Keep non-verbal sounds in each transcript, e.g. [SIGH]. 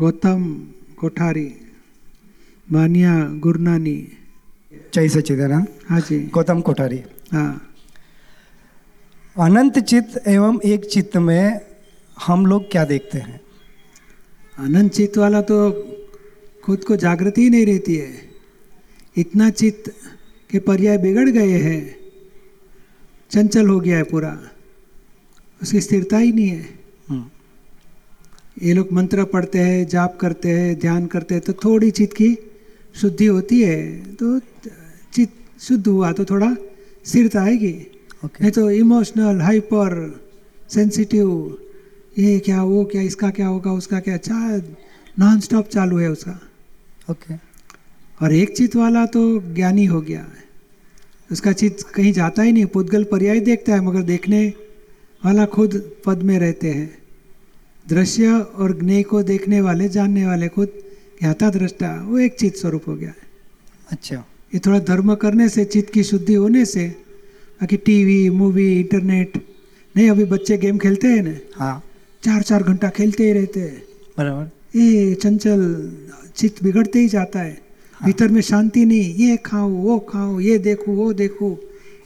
गौतम कोठारी मानिया गुरनानी। जय सच्चिदानंद। हाँ जी। गौतम कोठारी। हाँ। अनंत चित्त एवं एक चित्त में हम लोग क्या देखते हैं? अनंत चित्त वाला तो खुद को जागृति ही नहीं रहती है। इतना चित्त के पर्याय बिगड़ गए हैं। चंचल हो गया है पूरा। उसकी स्थिरता ही नहीं है। ये लोग मंत्र पढ़ते हैं जाप करते हैं ध्यान करते हैं तो थोड़ी चित्त की शुद्धि होती है तो चित्त शुद्ध हुआ तो थोड़ा स्थिरता आएगी। ओके नहीं तो इमोशनल हाइपर सेंसिटिव ये क्या वो क्या इसका क्या होगा उसका क्या अच्छा नॉन स्टॉप चालू है उसका। Okay okay. और एक चित्त वाला तो ज्ञानी हो गया है। उसका चित्त कहीं जाता ही नहीं पुद्गल पर्याय देखता है मगर देखने वाला खुद पद में रहते हैं। दृश्य और ज्ञेय को देखने वाले जानने वाले को ज्ञाता दृष्टा वो एक चित्त स्वरूप हो गया है। अच्छा। ये थोड़ा धर्म करने से चित्त की शुद्धि होने से बाकी टीवी मूवी इंटरनेट नहीं अभी बच्चे गेम खेलते हैं ना? हाँ। चार चार घंटा खेलते ही रहते हैं। बराबर। ये चंचल चित्त बिगड़ते ही जाता है। भीतर में शांति नहीं ये खाऊं वो खाऊं ये देखूँ वो देखूँ।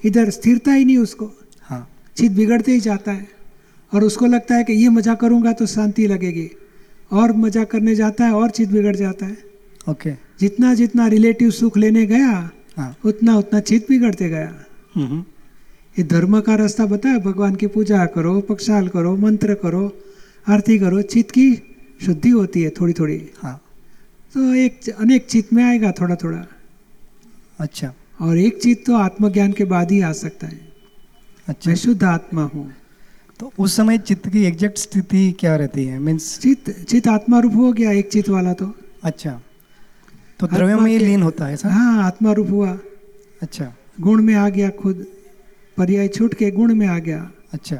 इधर स्थिरता ही नहीं उसको। हाँ। चित्त बिगड़ते ही जाता है। और उसको लगता है कि ये मज़ा करूँगा तो शांति लगेगी। और मज़ा करने जाता है और चित्त बिगड़ जाता है। ओके। okay. जितना जितना रिलेटिव सुख लेने गया हाँ। उतना उतना चित्त बिगड़ते गया। हम्म, ये धर्म का रास्ता बताया भगवान की पूजा करो पक्षाल करो मंत्र करो आरती करो चित्त की शुद्धि होती है थोड़ी थोड़ी हाँ। तो एक अनेक चित्त में आएगा थोड़ा थोड़ा अच्छा। और एक चित्त तो आत्मज्ञान के बाद ही आ सकता है। अच्छा। मैं शुद्ध आत्मा हूँ। तो उस समय चित्त की एग्जैक्ट स्थिति क्या रहती है? मीन्स चित्त चित्त आत्मा रूप हो गया एक चित्त वाला तो। अच्छा। तो द्रव्य में ही लीन होता है सर हाँ आत्मा रूप हुआ। अच्छा। गुण में आ गया खुद। पर्याय छूट के गुण में आ गया। अच्छा।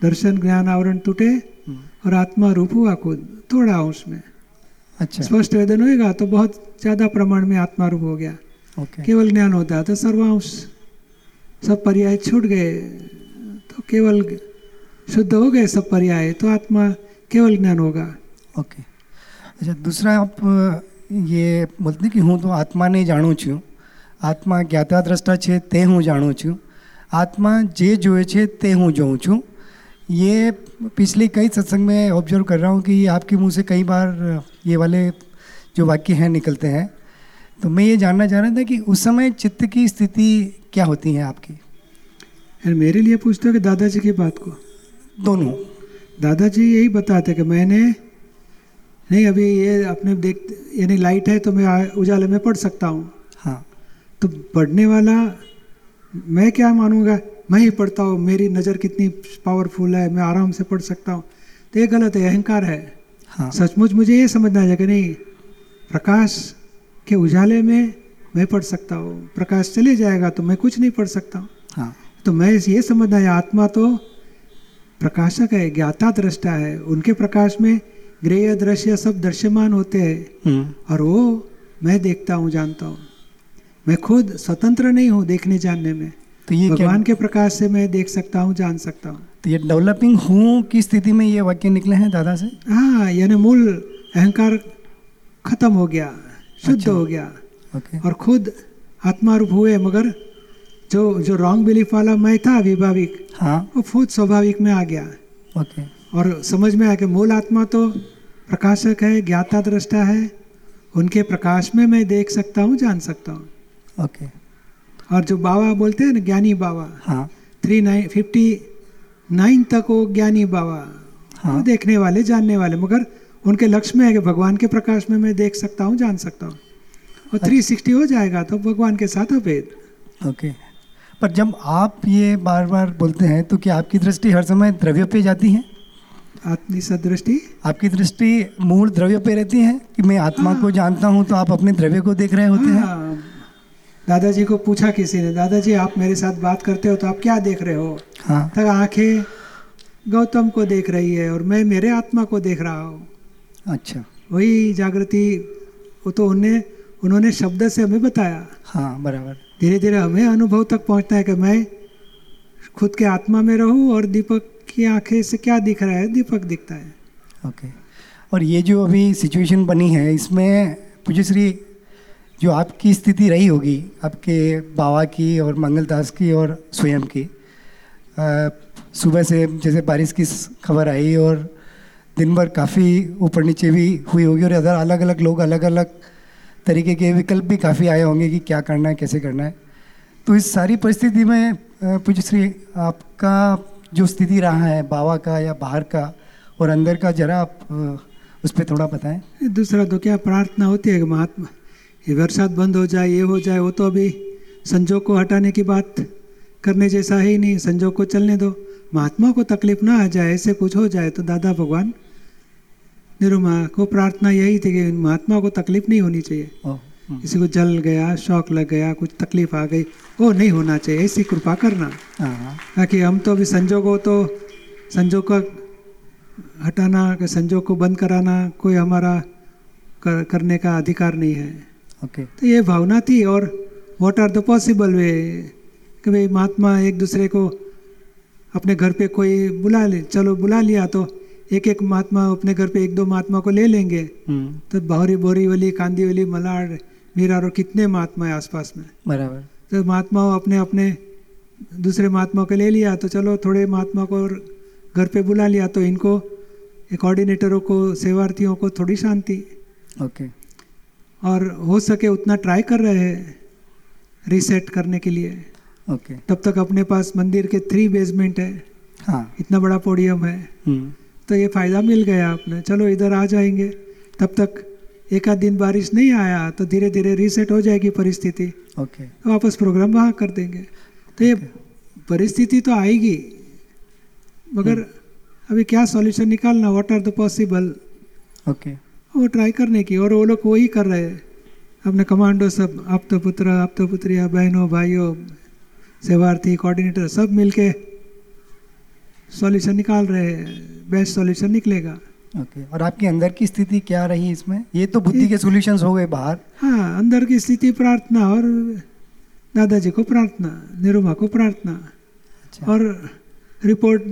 दर्शन ज्ञान आवरण टूटे हम्म, और आत्मा रूप हुआ खुद। थोड़ा अंश में अच्छा। स्पष्ट वेदन होएगा तो बहुत ज़्यादा प्रमाण में आत्मा रूप हो गया। ओके। केवल ज्ञान होता है तो सर्वांश सब पर्याय छूट गए। तो केवल शुद्ध हो गए सब पर्याय तो आत्मा केवल ज्ञान होगा। ओके अच्छा दूसरा आप ये बोलते कि हूँ तो आत्मा नहीं जाणू छू। आत्मा ज्ञाता दृष्टा छे ते हूँ जाणू छू। आत्मा जे जुए છે ते हूँ जो चूँ ये पिछले कई सत्संग में ऑब्ज़र्व कर रहा हूँ कि आपके मुँह से कई बार ये वाले जो वाक्य हैं निकलते हैं। तो मैं ये जानना चाह रहा था कि उस समय चित्त की स्थिति क्या होती है आपकी? मेरे लिए पूछते हो कि दादाजी की बात को? दोनों। दादाजी यही बताते कि मैंने नहीं अभी ये अपने देख यानी लाइट है तो मैं उजाले में पढ़ सकता हूँ। हाँ। तो पढ़ने वाला मैं क्या मानूँगा? मैं ही पढ़ता हूँ मेरी नज़र कितनी पावरफुल है मैं आराम से पढ़ सकता हूँ। तो ये गलत है अहंकार है। हाँ। सचमुच मुझे ये समझना है कि नहीं प्रकाश के उजाले में मैं पढ़ सकता हूँ प्रकाश चले जाएगा तो मैं कुछ नहीं पढ़ सकता। हूँ। हाँ तो मैं ये समझना है आत्मा तो प्रकाशक है ज्ञाता दृष्टा है उनके प्रकाश में ग्रेय दृश्य सब दृश्यमान होते हैं। हम्म, और वो मैं देखता हूँ जानता हूँ। मैं खुद स्वतंत्र नहीं हूँ देखने जानने में। तो ये भगवान के प्रकाश से मैं देख सकता हूँ जान सकता हूँ। तो ये डेवलपिंग हूँ की स्थिति में ये वाक्य निकले हैं दादा से? हाँ यानी मूल अहंकार खत्म हो गया शुद्ध अच्छा। हो गया। ओके। और खुद आत्मारूप हुए मगर जो जो रॉन्ग बिलीफ वाला मैं था विभाविक हाँ। वो खुद स्वाभाविक में आ गया। ओके। और समझ में आया कि मूल आत्मा तो प्रकाशक है ज्ञाता दृष्टा है उनके प्रकाश में मैं देख सकता हूँ जान सकता हूँ। ओके। और जो बाबा बोलते हैं ना ज्ञानी बाबा हाँ। थ्री नाइन फिफ्टी नाइन तक वो ज्ञानी बाबा हाँ। वो देखने वाले जानने वाले मगर उनके लक्ष्य में है कि भगवान के प्रकाश में मैं देख सकता हूँ जान सकता हूँ। और थ्री सिक्सटी हो जाएगा तो भगवान के साथ अभेद। ओके। पर जब आप ये बार बार बोलते हैं तो क्या आपकी दृष्टि हर समय द्रव्य पे जाती है? आत्मी सदृष्टि? आपकी दृष्टि मूल द्रव्य पे रहती है? कि मैं आत्मा को जानता हूँ तो आप अपने द्रव्य को देख रहे होते हैं? हाँ, दादाजी को पूछा किसी ने दादाजी आप मेरे साथ बात करते हो तो आप क्या देख रहे हो? हाँ। तक आँखें गौतम को देख रही है और मैं मेरे आत्मा को देख रहा हूँ। अच्छा। वही जागृति वो तो उन्हें उन्होंने शब्द से हमें बताया। हाँ बराबर। धीरे धीरे हमें अनुभव तक पहुँचता है कि मैं खुद के आत्मा में रहूँ और दीपक की आँखें से क्या दिख रहा है दीपक दिखता है ओके okay. और ये जो अभी सिचुएशन बनी है, इसमें पूज्य श्री, जो आपकी स्थिति रही होगी, आपके बाबा की और मंगलदास की और स्वयं की सुबह से जैसे बारिश की खबर आई और दिन भर काफ़ी ऊपर नीचे भी हुई होगी और अदर अलग अलग लोग अलग अलग तरीके के विकल्प भी काफ़ी आए होंगे कि क्या करना है, कैसे करना है। तो इस सारी परिस्थिति में पूज्य श्री, आपका जो स्थिति रहा है, बाबा का या बाहर का और अंदर का, जरा आप उस पर थोड़ा बताएँ। दूसरा तो क्या प्रार्थना होती है कि महात्मा ये बरसात बंद हो जाए, ये हो जाए, वो तो अभी संजोग को हटाने की बात करने जैसा है ही नहीं, संजोग को चलने दो। महात्मा को तकलीफ़ ना आ जाए, ऐसे कुछ हो जाए तो दादा भगवान निरुमा को प्रार्थना यही थी कि महात्मा को तकलीफ़ नहीं होनी चाहिए। हम्म, किसी को जल गया शौक लग गया कुछ तकलीफ़ आ गई वो नहीं होना चाहिए ऐसी कृपा करना। हाँ। ताकि हम तो अभी संजोग हो तो संजोग का हटाना कि संजोग को बंद कराना कोई हमारा कर, करने का अधिकार नहीं है। ओके। okay. तो ये भावना थी और what are the possible way कि भाई महात्मा एक दूसरे को अपने घर पे कोई बुला ले चलो बुला लिया तो एक एक महात्मा अपने घर पे एक दो महात्मा को ले लेंगे हम्म, तो बाहरी बोरीवली कांदीवली मलाड मीरा और कितने महात्मा है आसपास में? बराबर। तो महात्माओं अपने अपने दूसरे महात्मा को ले लिया तो चलो थोड़े महात्मा को घर पे बुला लिया तो इनको कोऑर्डिनेटरों को सेवार्थियों को थोड़ी शांति। ओके और हो सके उतना ट्राई कर रहे हैं रीसेट करने के लिए। ओके तब तक अपने पास मंदिर के थ्री बेसमेंट है। हाँ। इतना बड़ा पोडियम है। हम्म, तो ये फ़ायदा मिल गया आपने। चलो इधर आ जाएँगे। तब तक एक आध दिन बारिश नहीं आया तो धीरे धीरे रीसेट हो जाएगी परिस्थिति। Okay okay. वापस प्रोग्राम वहाँ कर देंगे। तो ये परिस्थिति तो आएगी। मगर अभी क्या सॉल्यूशन निकालना? What are the possible okay वो ट्राई करने की। और वो लोग वही कर रहे हैं। अपने कमांडो सब आप तो पुत्र आप तो पुत्रिया बहनों भाइयों सेवार्थी कोऑर्डिनेटर सब मिलके सॉल्यूशन निकाल रहे हैं बेस्ट सॉल्यूशन निकलेगा। Okay okay. और आपकी अंदर की स्थिति क्या रही इसमें? ये तो बुद्धि के सॉल्यूशंस हो गए बाहर। हाँ अंदर की स्थिति प्रार्थना और दादाजी को प्रार्थना निरुमा को प्रार्थना। अच्छा। और रिपोर्ट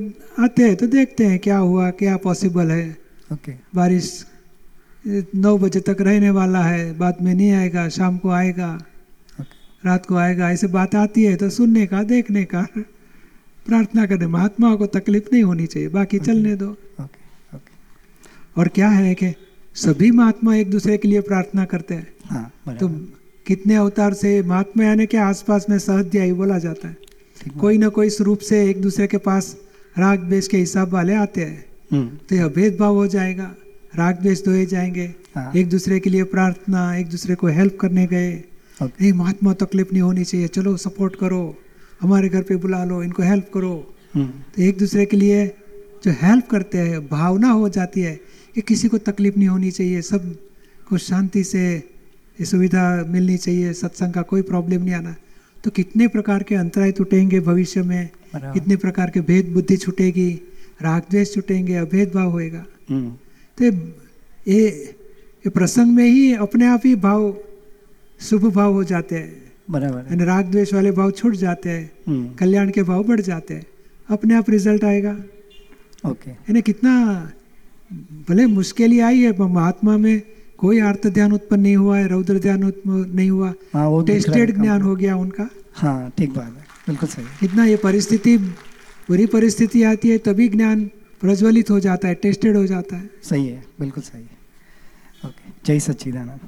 आते हैं तो देखते हैं क्या हुआ क्या पॉसिबल है। Okay okay. बारिश नौ बजे तक रहने वाला है बाद में नहीं आएगा शाम को आएगा। ओके रात को आएगा ऐसे बात आती है तो सुनने का देखने का। प्रार्थना करने महात्माओं को तकलीफ़ नहीं होनी चाहिए बाकी चलने दो। Okay okay. और क्या है कि सभी महात्मा एक दूसरे के लिए प्रार्थना करते हैं। हाँ तो कितने अवतार से महात्मा यानी के आसपास में सहध्यायी बोला जाता है। कोई ना कोई स्वरूप से एक दूसरे के पास राग द्वेष के हिसाब वाले आते हैं। हम्म, तो यह भेदभाव हो जाएगा राग द्वेष धोए जाएँगे। हाँ। एक दूसरे के लिए प्रार्थना एक दूसरे को हेल्प करने गए। नहीं महात्मा तकलीफ़ नहीं होनी चाहिए चलो सपोर्ट करो। हमारे घर पे बुला लो इनको हेल्प करो। हम्म, तो एक दूसरे के लिए जो हेल्प करते हैं भावना हो जाती है कि किसी को तकलीफ़ नहीं होनी चाहिए सबको शांति से ये सुविधा मिलनी चाहिए सत्संग का कोई प्रॉब्लम नहीं आना। तो कितने प्रकार के अंतराय टूटेंगे भविष्य में कितने प्रकार के भेद बुद्धि छूटेगी राग द्वेष छूटेंगे अभेद भाव होएगा। हम्म, तो ये ये प्रसंग में ही अपने आप ही भाव शुभ भाव हो जाते हैं। बराबर है। राग द्वेष वाले भाव छूट जाते हैं हम्म, कल्याण के भाव बढ़ जाते हैं। अपने आप रिज़ल्ट आएगा। ओके यानी कितना भले मुश्किल ही आई है महात्मा में कोई अर्थ ध्यान उत्पन्न नहीं हुआ है रौद्र ध्यान उत्पन्न नहीं हुआ। हाँ वो टेस्टेड ज्ञान हो गया उनका। हाँ ठीक बात है। बिल्कुल सही। कितना ये परिस्थिति बुरी परिस्थिति आती है तभी ज्ञान प्रज्वलित हो जाता है टेस्टेड हो जाता है। सही है बिल्कुल सही है। ओके जय सच्चिदानंद।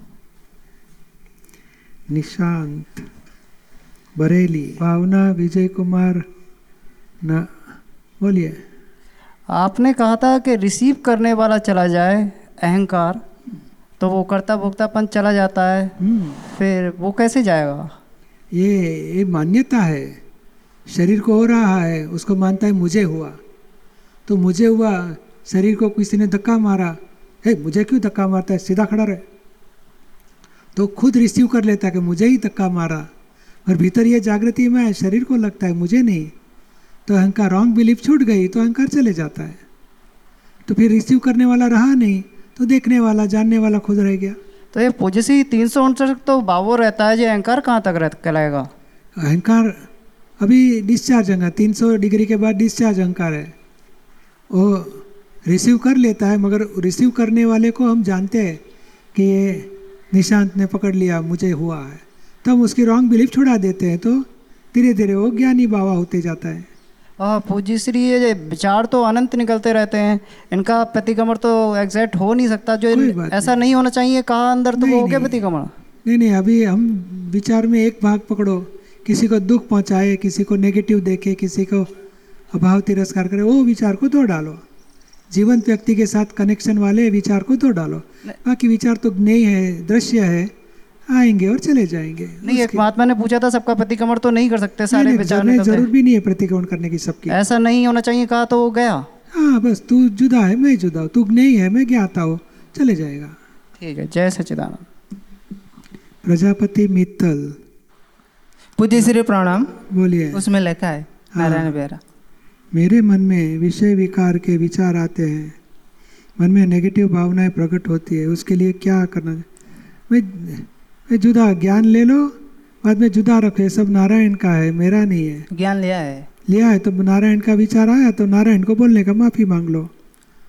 निशांत बरेली भावना विजय कुमार न बोलिए। आपने कहा था कि रिसीव करने वाला चला जाए अहंकार तो वो कर्ता भोक्तापन चला जाता है हम्म, फिर वो कैसे जाएगा? ये ये मान्यता है शरीर को हो रहा है उसको मानता है मुझे हुआ। तो मुझे हुआ शरीर को किसी ने धक्का मारा है मुझे क्यों धक्का मारता है? सीधा खड़ा रहे। तो खुद रिसीव कर लेता है कि मुझे ही धक्का मारा और भीतर ये जागृति में शरीर को लगता है मुझे नहीं। तो अहंकार रॉन्ग बिलीफ छूट गई तो अहंकार चले जाता है। तो फिर रिसीव करने वाला रहा नहीं तो देखने वाला जानने वाला खुद रह गया। तो ये पोजिसी तीन सौ उनसठ तो बावो रहता है जो अहंकार कहाँ तक रह कहलाएगा? अहंकार अभी डिस्चार्ज अहंकार तीन सौ डिग्री के बाद डिस्चार्ज अहंकार है। वो रिसीव कर लेता है मगर रिसीव करने वाले को हम जानते हैं कि ये निशांत ने पकड़ लिया मुझे हुआ है। तो हम उसकी रॉन्ग बिलीफ छुड़ा देते हैं तो धीरे धीरे वो ज्ञानी बाबा होते जाता है। हाँ पूज्य श्री ये विचार तो अनंत निकलते रहते हैं। इनका प्रतिक्रमण तो एग्जैक्ट हो नहीं सकता जो इन- ऐसा नहीं। होना चाहिए कहाँ अंदर तो वो हो गया नहीं। प्रतिक्रमण नहीं नहीं अभी हम विचार में एक भाग पकड़ो। किसी को दुख पहुँचाए किसी को नेगेटिव देखे किसी को अभाव तिरस्कार करे वो विचार को दो डालो। जीवंत व्यक्ति के साथ कनेक्शन वाले विचार को तो डालो। बाकी विचार तो नहीं है दृश्य है आएँगे और चले जाएँगे। नहीं एक महात्मा ने पूछा था सबका प्रतिक्रमण तो नहीं कर सकते सारे नहीं, विचार नहीं, ज़रूर भी नहीं है प्रतिक्रमण करने की सबकी। ऐसा नहीं होना चाहिए कहा तो वो गया। हाँ बस तू जुदा है मैं जुदा हूँ तू नहीं है मैं ज्ञाता हूँ चले जाएगा। ठीक है जय सच्चिदानंद। प्रजापति मित्तल। पूज्य श्री प्रणाम बोलिए। उसमें लिखा है हाँ। नारायण बेरा मेरे मन में विषय विकार के विचार आते हैं। मन में नेगेटिव भावनाएँ प्रकट होती है। उसके लिए क्या करना मैं मैं जुदा ज्ञान ले लो बाद में जुदा रखो। ये सब नारायण का है मेरा नहीं है। ज्ञान लिया है। लिया है तो नारायण का विचार आया तो नारायण को बोलने का माफ़ी मांग लो।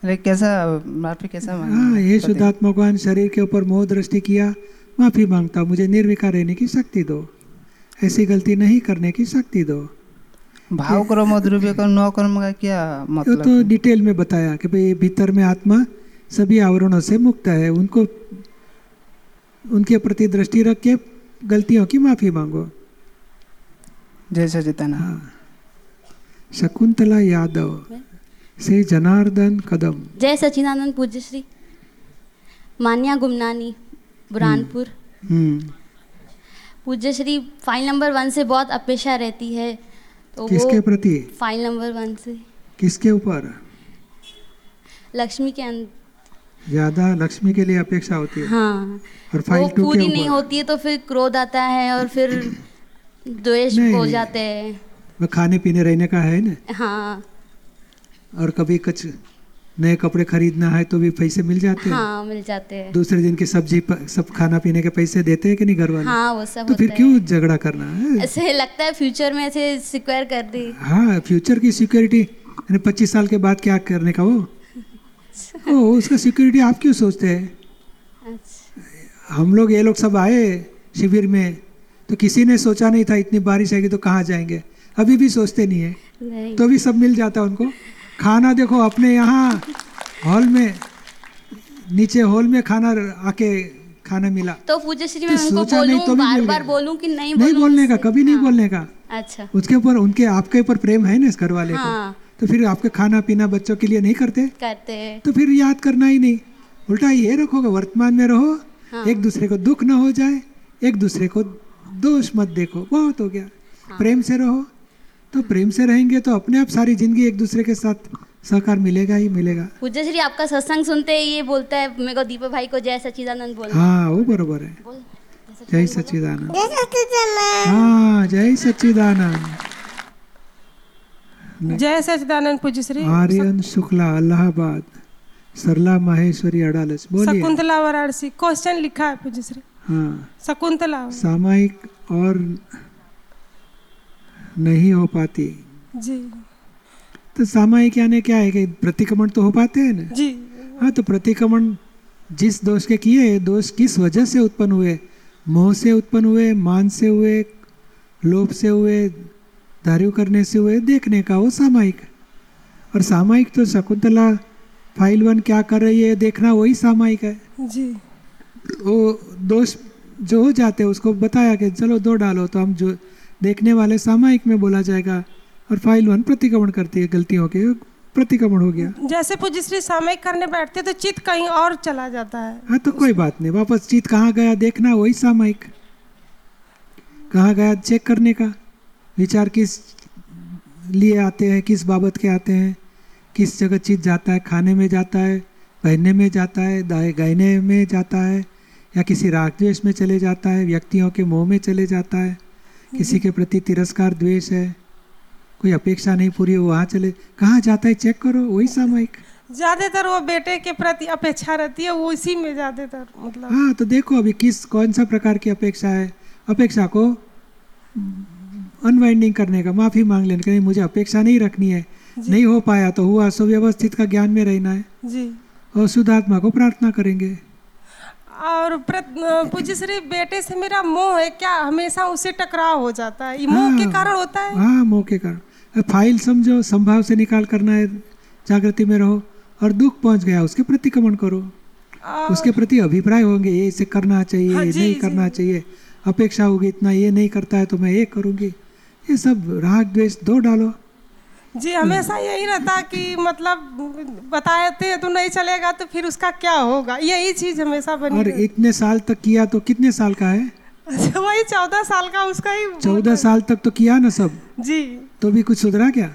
अरे कैसा माफ़ी कैसा हाँ है? ये शुद्धात्मा भगवान शरीर के ऊपर मोह दृष्टि किया माफ़ी माँगता हूँ। मुझे निर्विकार रहने की शक्ति दो। ऐसी गलती नहीं करने की शक्ति दो। भाव कर्म द्रव्य कर्म नौ कर्म का क्या मतलब तो डिटेल में बताया कि भाई भीतर में आत्मा सभी आवरणों से मुक्त है। उनको उनके प्रति दृष्टि रख के गलतियों की माफ़ी मांगो। जय सचिदानंद हाँ। शकुंतला यादव से जनार्दन कदम। जय सचिदानंद पूज्य श्री। मान्या गुमनानी बुरहानपुर हम्म। पूज्य श्री फ़ाइल नंबर वन से बहुत अपेक्षा रहती है। तो किसके प्रति? फ़ाइल नंबर वन से। किसके ऊपर? लक्ष्मी के ज़्यादा लक्ष्मी के लिए अपेक्षा होती है? हाँ। और फ़ाइल वो टू पूरी नहीं होती है तो फिर क्रोध आता है और फिर [COUGHS] द्वेष हो जाते हैं। वो खाने पीने रहने का है ना? हाँ। और कभी कुछ नए कपड़े खरीदना है तो भी पैसे मिल जाते हैं? हाँ मिल जाते हैं। दूसरे दिन की सब्ज़ी सब खाना पीने के पैसे देते हैं कि नहीं घर वाले हाँ वो सब तो फिर क्यों झगड़ा करना है? ऐसे लगता है फ्यूचर में ऐसे सिक्योर कर दी। हाँ फ्यूचर की सिक्योरिटी यानी पच्चीस साल के बाद क्या करने का वो? [LAUGHS] ओ उसका सिक्योरिटी आप क्यों सोचते हैं? अच्छा। हम लोग ये लोग सब आए शिविर में तो किसी ने सोचा नहीं था इतनी बारिश आएगी तो कहाँ जाएँगे? अभी भी सोचते नहीं है। नहीं। तो भी सब मिल जाता उनको? खाना देखो अपने यहाँ हॉल में नीचे हॉल में खाना आके खाना मिला। तो पूज्य श्री तो मैं उनको नहीं बोलूँ तो बार बार बोलूँ कि नहीं नहीं बोलने का? कभी नहीं हाँ, बोलने का। अच्छा। उसके ऊपर उनके आपके ऊपर प्रेम है ना इस घर वाले को? हाँ। तो फिर आपके खाना पीना बच्चों के लिए नहीं करते? करते। तो फिर याद करना ही नहीं। उल्टा ये रखोगे वर्तमान में रहो हाँ। एक दूसरे को दुख ना हो जाए एक दूसरे को दोष मत देखो बहुत हो गया। हाँ। प्रेम से रहो तो प्रेम से रहेंगे तो अपने आप सारी ज़िंदगी एक दूसरे के साथ सहकार मिलेगा ही मिलेगा। पूज्य श्री आपका सत्संग सुनते ही ये बोलता है मेरे को दीपक भाई को जय सच्चिदानंद बोल। हाँ वो बरोबर है। जय सच्चिदानंद हाँ जय सच्चिदानंद। जय सचिदानंद पूज्य श्री। आर्यन शुक्ला इलाहाबाद सरला माहेश्वरी अडालस बोलिए। शकुंतला वाराणसी क्वेश्चन लिखा है पूज्य श्री। हाँ। शकुंतला। सामायिक और नहीं हो पाती। जी। तो सामायिक यानी क्या है कि प्रतिक्रमण तो हो पाते हैं ना? जी। हाँ तो प्रतिक्रमण जिस दोष के किए दोष किस वजह से उत्पन्न हुए? मोह से उत्पन्न हुए मान से हुए लोभ से हुए धार्य करने से हुए देखने का वो सामायिक। और सामायिक तो शकुंतला फ़ाइल वन क्या कर रही है देखना वही सामायिक है। जी। वो दोष जो हो जाते हैं उसको बताया कि चलो दो डालो तो हम जो देखने वाले सामायिक में बोला जाएगा और फ़ाइल वन प्रतिक्रमण करती है गलतियों के प्रतिक्रमण हो गया। जैसे पूज्य श्री सामयिक करने बैठते तो चित कहीं और चला जाता है। हाँ तो कोई बात नहीं वापस चित कहाँ गया देखना वही सामयिक। कहाँ गया चेक करने का? विचार किस लिए आते हैं किस बाबत के आते हैं? किस जगह चीज़ जाता है खाने में जाता है पहनने में जाता है दाए गायने में जाता है या किसी राग द्वेष में चले जाता है व्यक्तियों के मोह में चले जाता है? किसी के प्रति तिरस्कार द्वेष है कोई अपेक्षा नहीं पूरी वहाँ चले। कहाँ जाता है? चेक करो वही सामायिक। ज़्यादातर वो बेटे के प्रति अपेक्षा रहती है वो इसी में ज़्यादातर मतलब। हाँ तो देखो अभी किस कौन सा प्रकार की अपेक्षा है। अपेक्षा को अनवाइंडिंग करने का माफ़ी मांग लेने का मुझे अपेक्षा नहीं रखनी है। नहीं हो पाया तो हुआ सुव्यवस्थित का ज्ञान में रहना है। जी। और शुद्धात्मा को प्रार्थना करेंगे। और पूज्य श्री बेटे से मेरा मोह है क्या हमेशा उससे टकराव हो जाता है? ये मोह के हाँ। कारण होता है? हाँ मोह के कारण। फ़ाइल समझो संभाव से निकाल करना है जागृति में रहो और दुख पहुँच गया उसके प्रतिक्रमण करो। और उसके प्रति अभिप्राय होंगे ये इसे करना चाहिए हाँ, जी, नहीं जी। करना चाहिए। अपेक्षा होगी इतना ये नहीं करता है तो मैं ये करूँगी। ये सब राग द्वेष दो डालो। जी हमेशा यही रहता कि मतलब बताते हैं तो नहीं चलेगा तो फिर उसका क्या होगा? यही चीज़ हमेशा बनी और इतने साल तक किया तो कितने साल का है? अच्छा, वही चौदह साल का उसका ही चौदह साल तक तो किया ना सब? जी। तो भी कुछ सुधरा क्या?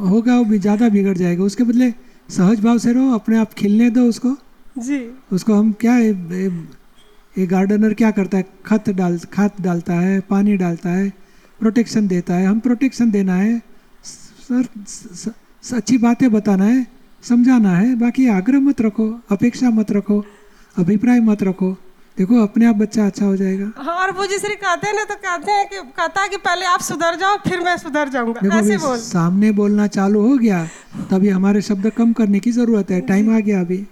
होगा वो भी ज़्यादा बिगड़ जाएगा। उसके बदले सहज भाव से रहो अपने आप खिलने दो उसको। जी। उसको हम क्या ये गार्डनर क्या करता है? खत डाल खाद डालता है पानी डालता है। प्रोटेक्शन देता है हम प्रोटेक्शन देना है। सर स- स- स- अच्छी बातें बताना है समझाना है बाकी आग्रह मत रखो अपेक्षा मत रखो अभिप्राय मत रखो। देखो अपने आप बच्चा अच्छा हो जाएगा। हाँ और वो जिसरी कहते हैं ना तो कहते हैं कि कहता है कि पहले आप सुधर जाओ फिर मैं सुधर जाऊँगा। ऐसे बोल। सामने बोलना चालू हो गया तभी हमारे शब्द कम करने की ज़रूरत है। टाइम आ गया अभी।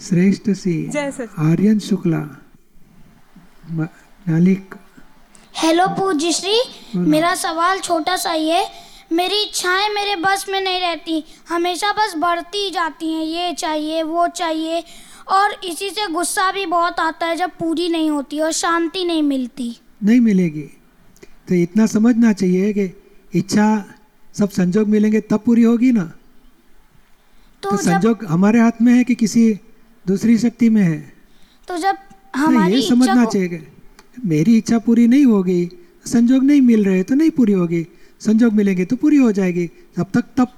श्रेष्ठ सी आर्यन शुक्ला म- नालिक हेलो पूज्य श्री मेरा सवाल छोटा सा ही है। मेरी इच्छाएँ मेरे बस में नहीं रहती। हमेशा बस बढ़ती ही जाती हैं। ये चाहिए वो चाहिए। और इसी से गुस्सा भी बहुत आता है जब पूरी नहीं होती और शांति नहीं मिलती। नहीं मिलेगी। तो इतना समझना चाहिए कि इच्छा सब संजोग मिलेंगे तब पूरी होगी ना? तो तो संजोग हमारे हाथ में है कि किसी दूसरी शक्ति में है? तो जब तो हमारी ये समझना चाहिए मेरी इच्छा पूरी नहीं होगी, संजोग नहीं मिल रहे तो नहीं पूरी होगी। संजोग मिलेंगे तो पूरी हो जाएगी। तब तक तप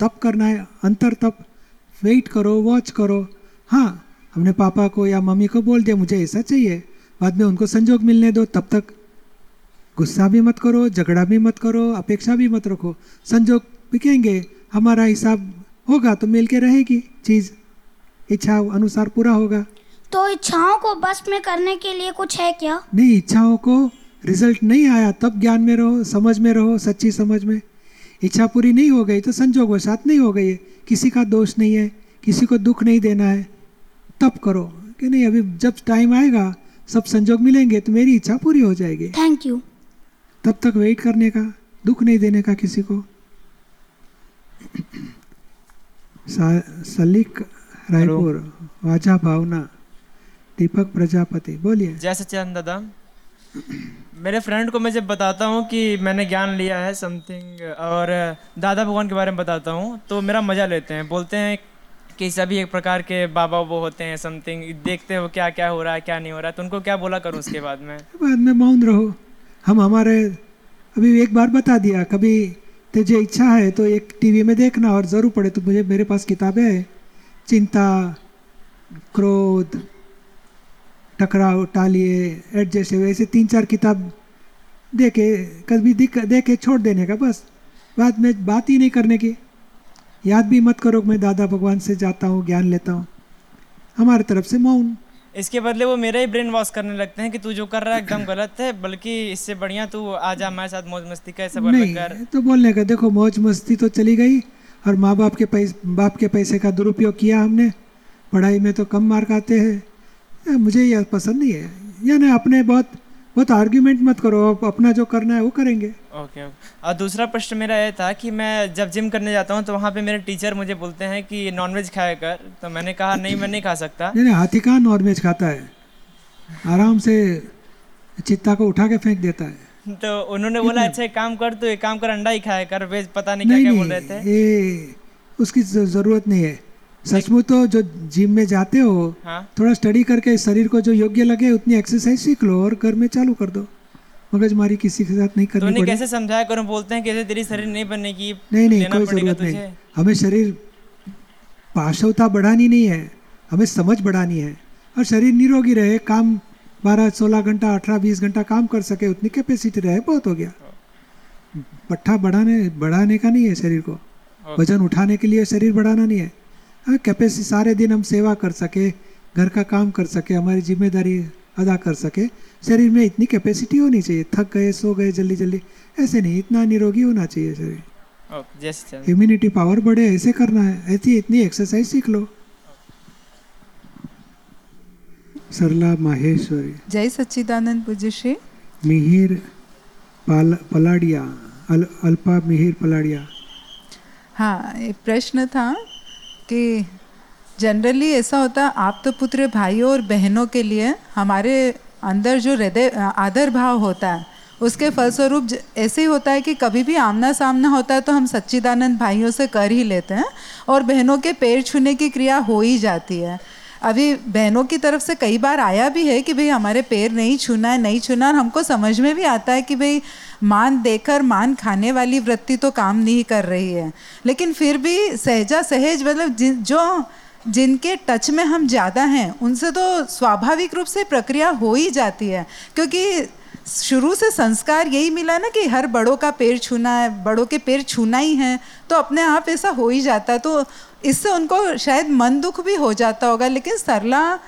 तप करना है, अंतर तप वेट करो वॉच करो। हाँ हमने पापा को या मम्मी को बोल दिया, मुझे ऐसा चाहिए। बाद में उनको संजोग मिलने दो, तब तक गुस्सा भी मत करो, झगड़ा भी मत करो, अपेक्षा भी मत रखो। संजोग बिकेंगे, हमारा हिसाब होगा तो मिल के रहेगी, चीज़, इच्छा अनुसार पूरा होगा। तो इच्छाओं को बस में करने के लिए कुछ है क्या? नहीं इच्छाओं को रिज़ल्ट नहीं आया तब ज्ञान में रहो समझ में रहो सच्ची समझ में। इच्छा पूरी नहीं हो गई तो संजोग वशात नहीं हो गई है। किसी का दोष नहीं है किसी को दुख नहीं देना है। तब करो कि नहीं अभी जब टाइम आएगा सब संजोग मिलेंगे तो मेरी इच्छा पूरी हो जाएगी। थैंक यू तब तक वेट करने का दुख नहीं देने का किसी को। [CLEARS THROAT] सलीक रायपुर वाजा भावना। दीपक प्रजापति बोलिए। जय सच्चिदानंद दादा मेरे फ्रेंड को मैं जब बताता हूँ कि मैंने ज्ञान लिया है समथिंग और दादा भगवान के बारे में बताता हूँ तो मेरा मज़ा लेते हैं। बोलते हैं कि सभी एक प्रकार के बाबा वो होते हैं समथिंग देखते हो क्या क्या हो रहा है क्या नहीं हो रहा है। तो उनको क्या बोला करूँ उसके बाद में? [LAUGHS] बाद में मौन रहो। हम हमारे अभी एक बार बता दिया कभी तुझे इच्छा है तो एक टीवी में देखना और ज़रूर पढ़े तो मुझे मेरे पास किताबें हैं। चिंता क्रोध टकराव टालिए एडजस्ट ऐसे तीन चार किताब दे के कभी दिख दे के छोड़ देने का बस। बाद में बात ही नहीं करने की। याद भी मत करो मैं दादा भगवान से जाता हूँ ज्ञान लेता हूँ। हमारे तरफ़ से मौन। इसके बदले वो मेरा ही ब्रेन वॉश करने लगते हैं कि तू जो कर रहा है एकदम गलत है बल्कि इससे बढ़िया तू आ जा हमारे साथ मौज मस्ती का अलग नहीं कर। तो बोलने का देखो मौज मस्ती तो चली गई और माँ बाप के पैसे बाप के पैसे का दुरुपयोग किया हमने। पढ़ाई में तो कम मार्क आते हैं। मुझे यह पसंद नहीं है। या ना अपने बहुत बहुत आर्ग्यूमेंट मत करो आप अपना जो करना है वो करेंगे। ओके ओके और दूसरा प्रश्न मेरा ये था कि मैं जब जिम करने जाता हूँ तो वहाँ पे मेरे टीचर मुझे बोलते हैं कि नॉनवेज खाया कर। तो मैंने कहा नहीं मैं नहीं खा सकता। नहीं नहीं हाथी कहाँ नॉनवेज खाता है? आराम से चित्ता को उठा के फेंक देता है। तो उन्होंने बोला अच्छा एक काम कर तो एक काम कर अंडा ही खाया कर वेज पता नहीं क्या नहीं क्या बोल रहे थे? ये उसकी ज़रूरत नहीं है। सचमुच तो जो जिम में जाते हो हाँ। थोड़ा स्टडी करके शरीर को जो योग्य लगे उतनी एक्सरसाइज सीख लो और घर में चालू कर दो। मगजमारी किसी के साथ नहीं तो करनी पड़े। कैसे समझाया करूँ बोलते हैं कि ऐसे तेरी शरीर नहीं बनने की नहीं नहीं कोई ज़रूरत नहीं। हमें शरीर पाशवता बढ़ानी नहीं है हमें समझ बढ़ानी है। और शरीर निरोगी रहे काम बारह सोलह घंटा अठारह बीस घंटा काम कर सके उतनी कैपेसिटी रहे बहुत हो गया। पट्ठा बढ़ाने बढ़ाने का नहीं है शरीर को। वज़न उठाने के लिए शरीर बढ़ाना नहीं है हाँ। कैपेसिटी सारे दिन हम सेवा कर सके घर का काम कर सके हमारी ज़िम्मेदारी अदा कर सके। शरीर में इतनी कैपेसिटी होनी चाहिए थक गए सो गए जल्दी जल्दी। ऐसे नहीं इतना निरोगी होना चाहिए शरीर। इम्यूनिटी पावर बढ़े ऐसे करना है ऐसी इतनी एक्सरसाइज सीख लो। सरला माहेश्वरी। जय सच्चिदानंद पूज्य श्री। मिहिर पाल पलाडिया अल, अल्पा मिहिर पलाडिया। हाँ एक प्रश्न था कि जनरली ऐसा होता है, आप तो पुत्र भाइयों और बहनों के लिए हमारे अंदर जो हृदय, आदर भाव होता है, उसके फलस्वरूप ऐसे ही होता है कि कभी भी आमना सामना होता है तो हम सच्चिदानंद भाइयों से कर ही लेते हैं और बहनों के पैर छूने की क्रिया हो ही जाती है। अभी बहनों की तरफ़ से कई बार आया भी है कि भाई हमारे पैर नहीं छूना है, नहीं छूना और हमको समझ में भी आता है कि भाई मान देकर, मान खाने वाली वृत्ति तो काम नहीं कर रही है। लेकिन फिर भी सहजा सहज मतलब जो जिनके टच में हम ज़्यादा हैं, उनसे तो स्वाभाविक रूप से प्रक्रिया हो ही जाती है। क्योंकि शुरू से संस्कार यही मिला ना कि हर बड़ों का पैर छूना है बड़ों के पैर छूना ही है तो अपने आप ऐसा हो ही जाता है तो इससे उनको शायद मन दुख भी हो जाता होगा लेकिन सरला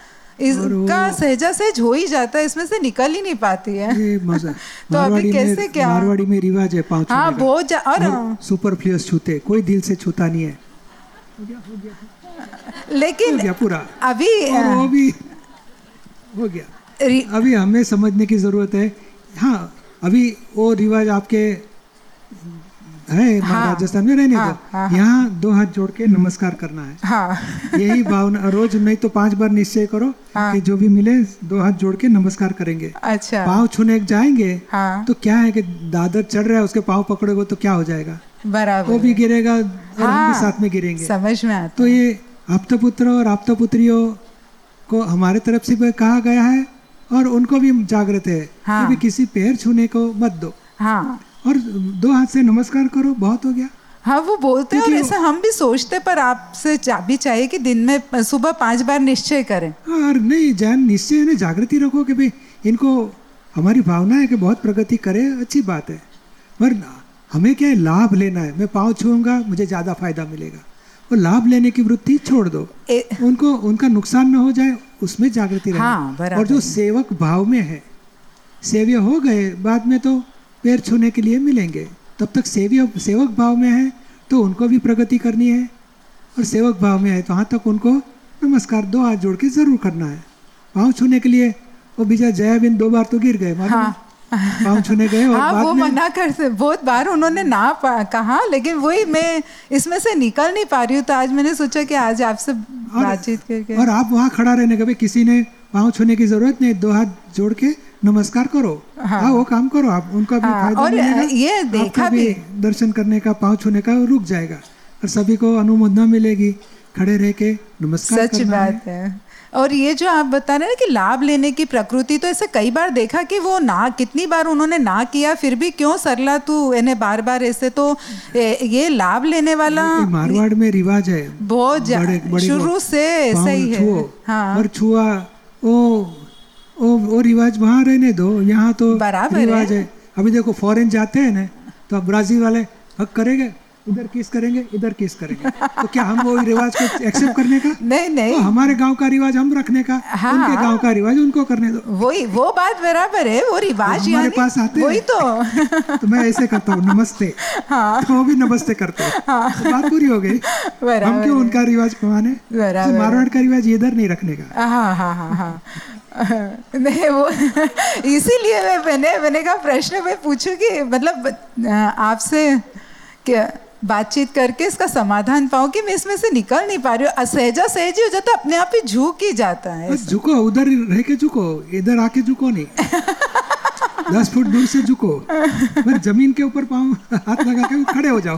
इसका सहजा सहज हो ही जाता है इसमें से निकल ही नहीं पाती है। [LAUGHS] तो अभी कैसे क्या? मारवाड़ी में रिवाज है हाँ बहुत और सुपरफ्लुअस छूते कोई दिल से छूता नहीं है। लेकिन हो गया पूरा। अभी वो भी हो गया। अभी हमें समझने की ज़रूरत है हाँ अभी वो रिवाज आपके है हाँ, राजस्थान में रहने हाँ, हाँ, हाँ। यहाँ दो हाथ जोड़ के नमस्कार करना है। हाँ। यही भावना रोज नहीं तो पाँच बार निश्चय करो हाँ। कि जो भी मिले दो हाथ जोड़ के नमस्कार करेंगे। अच्छा। पाँव छूने जाएँगे हाँ। तो क्या है कि दादर चढ़ रहा है उसके पाँव पकड़ोगे तो क्या हो जाएगा? बराबर। वो भी गिरेगा और हम हाँ, भी साथ में गिरेंगे। समझ में आता तो ये आपता आप्तपुत्र और आपता पुत्रियों को हमारे तरफ़ से कहा गया है और उनको भी जागृत है हाँ। कि भी किसी पैर छूने को मत दो। हाँ। और दो हाथ से नमस्कार करो बहुत हो गया। हाँ वो बोलते हैं और ऐसा हम भी सोचते पर आपसे भी चाहिए कि दिन में सुबह पाँच बार निश्चय करें। और नहीं जैन निश्चय है ना जागृति रखो कि भाई इनको हमारी भावना है कि बहुत प्रगति करे अच्छी बात है। पर हमें क्या है लाभ लेना है। मैं पाँव छूँगा मुझे ज़्यादा फ़ायदा मिलेगा। वो लाभ लेने की वृत्ति छोड़ दो। ए, उनको उनका नुकसान न हो जाए उसमें जागृति रहे। हाँ, और जो सेवक भाव में है सेव्य हो गए बाद में तो पैर छूने के लिए मिलेंगे। तब तक सेव्य सेवक भाव में है तो उनको भी प्रगति करनी है। और सेवक भाव में है तो वहाँ तक उनको नमस्कार दो हाथ जोड़ के ज़रूर करना है। पाँव छूने के लिए वो बीजा जयाबिन दो बार तो गिर गए है? हाँ पाँव छूने गए और हाँ बाद वो में मना करते बहुत बार उन्होंने ना कहा लेकिन वही मैं इसमें से निकल नहीं पा रही हूँ तो आज मैंने सोचा कि आज आपसे बातचीत करके। और आप वहाँ खड़ा रहने का भाई किसी ने पाँव छूने की ज़रूरत नहीं दो हाथ जोड़ के नमस्कार करो। हाँ, वो काम करो आप उनका भी हाँ, फ़ायदा और ये देखा आपका भी दर्शन करने का पाँव छूने का रुक जाएगा। और सभी को अनुमोदना मिलेगी खड़े रह के नमस्कार सच करना है। बात है। और ये जो आप बता रहे हैं कि लाभ लेने की प्रकृति तो ऐसे कई बार देखा कि वो ना कितनी बार उन्होंने ना किया फिर भी क्यों सरला तू इन्हें बार बार ऐसे? तो ये लाभ लेने वाला मारवाड़ में रिवाज है। बहुत शुरू से ऐसा ही है। हाँ। और छुआ ओ ओ वो रिवाज वहाँ रहने दो यहाँ तो बराबर रिवाज है। है। अभी देखो फॉरेन जाते हैं ना तो अब ब्राज़ील वाले हक करेंगे? इधर किस करेंगे इधर किस करेंगे। तो क्या हम वो रिवाज को एक्सेप्ट करने का? नहीं नहीं। तो हमारे गाँव का रिवाज हम रखने का हाँ। उनके गाँव का रिवाज उनको करने दो। वही वो बात बराबर है वो रिवाज हमारे पास आते। वही तो। [LAUGHS] तो मैं ऐसे करता हूँ नमस्ते। हाँ। तो वो भी नमस्ते करते हैं। तो बात पूरी हो गई। हम क्यों उनका रिवाज माने बराबर तो। मारवाड़ का रिवाज इधर नहीं रखने का। हाँ हाँ हाँ हाँ [LAUGHS] नहीं वो [LAUGHS] इसीलिए मैं मैंने मैंने कहा प्रश्न मैं पूछूँ कि मतलब आपसे क्या बातचीत करके इसका समाधान पाऊँ कि मैं इसमें से निकल नहीं पा रही हूँ। असहजा सहज ही हो जाता अपने आप ही झुक ही जाता है झुको उधर रह के झुको इधर आके झुको नहीं। [LAUGHS] दस फुट दूर से झुको। बस ज़मीन के ऊपर पाँव हाथ लगा के खड़े हो जाओ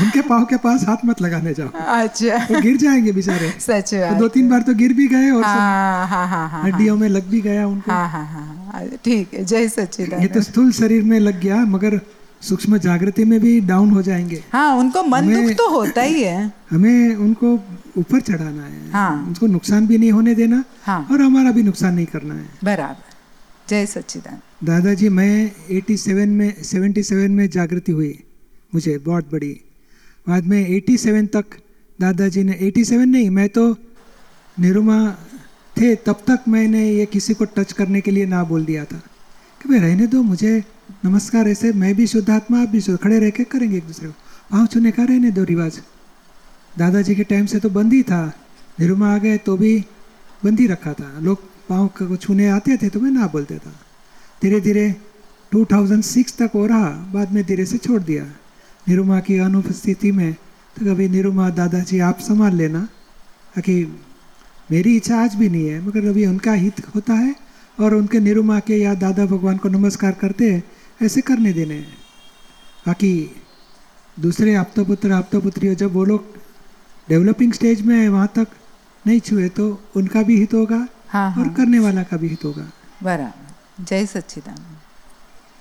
उनके पाँव के पास हाथ मत लगाने जाओ। अच्छा। वो गिर जाएँगे बेचारे। सच तो दो तीन बार तो गिर भी गए और हाँ हाँ हाँ हाँ हड्डियों में लग भी गया उनको। हाँ हाँ हाँ हाँ। ठीक है जय ये तो स्थूल शरीर में लग गया मगर सूक्ष्म जागृति में भी डाउन हो जाएँगे। हाँ उनको मन दुख तो होता ही है। हमें उनको ऊपर चढ़ाना है। हाँ। उनको नुकसान भी नहीं होने देना हाँ। और हमारा भी नुकसान नहीं करना है। बराबर। जय सच्चिदानंद। दादाजी मैं 87 में 77 में जागृति हुई। मुझे बहुत बड़ी। बाद में 87 तक दादाजी ने 87 नहीं मैं तो निरुमा थे तब तक मैंने ये किसी को टच करने के लिए ना बोल दिया था। कि भाई रहने दो मुझे नमस्कार, ऐसे मैं भी शुद्धात्मा आप भी शुद्ध, खड़े रह के करेंगे एक दूसरे को। पाँव छूने का रहने दो रिवाज। दादाजी के टाइम से तो बंद ही था। निरुमा आ गए तो भी बंद ही रखा था। लोग पाँव को छूने आते थे तो मैं ना बोलते था। धीरे धीरे 2006 तक हो रहा, बाद में धीरे से छोड़ दिया। निरुमा की अनुपस्थिति में तो कभी निरुमा, दादाजी आप संभाल लेना ताकि मेरी इच्छा आज भी नहीं है, मगर अभी उनका हित होता है और उनके निरुमा के या दादा भगवान को नमस्कार करते हैं ऐसे करने देने हैं। बाकी दूसरे आपता पुत्र आपता पुत्री जब वो लोग डेवलपिंग स्टेज में है वहाँ तक नहीं छुए तो उनका भी हित होगा हाँ और हाँ। करने वाला का भी हित होगा। बराबर। जय सच्चिदानंद।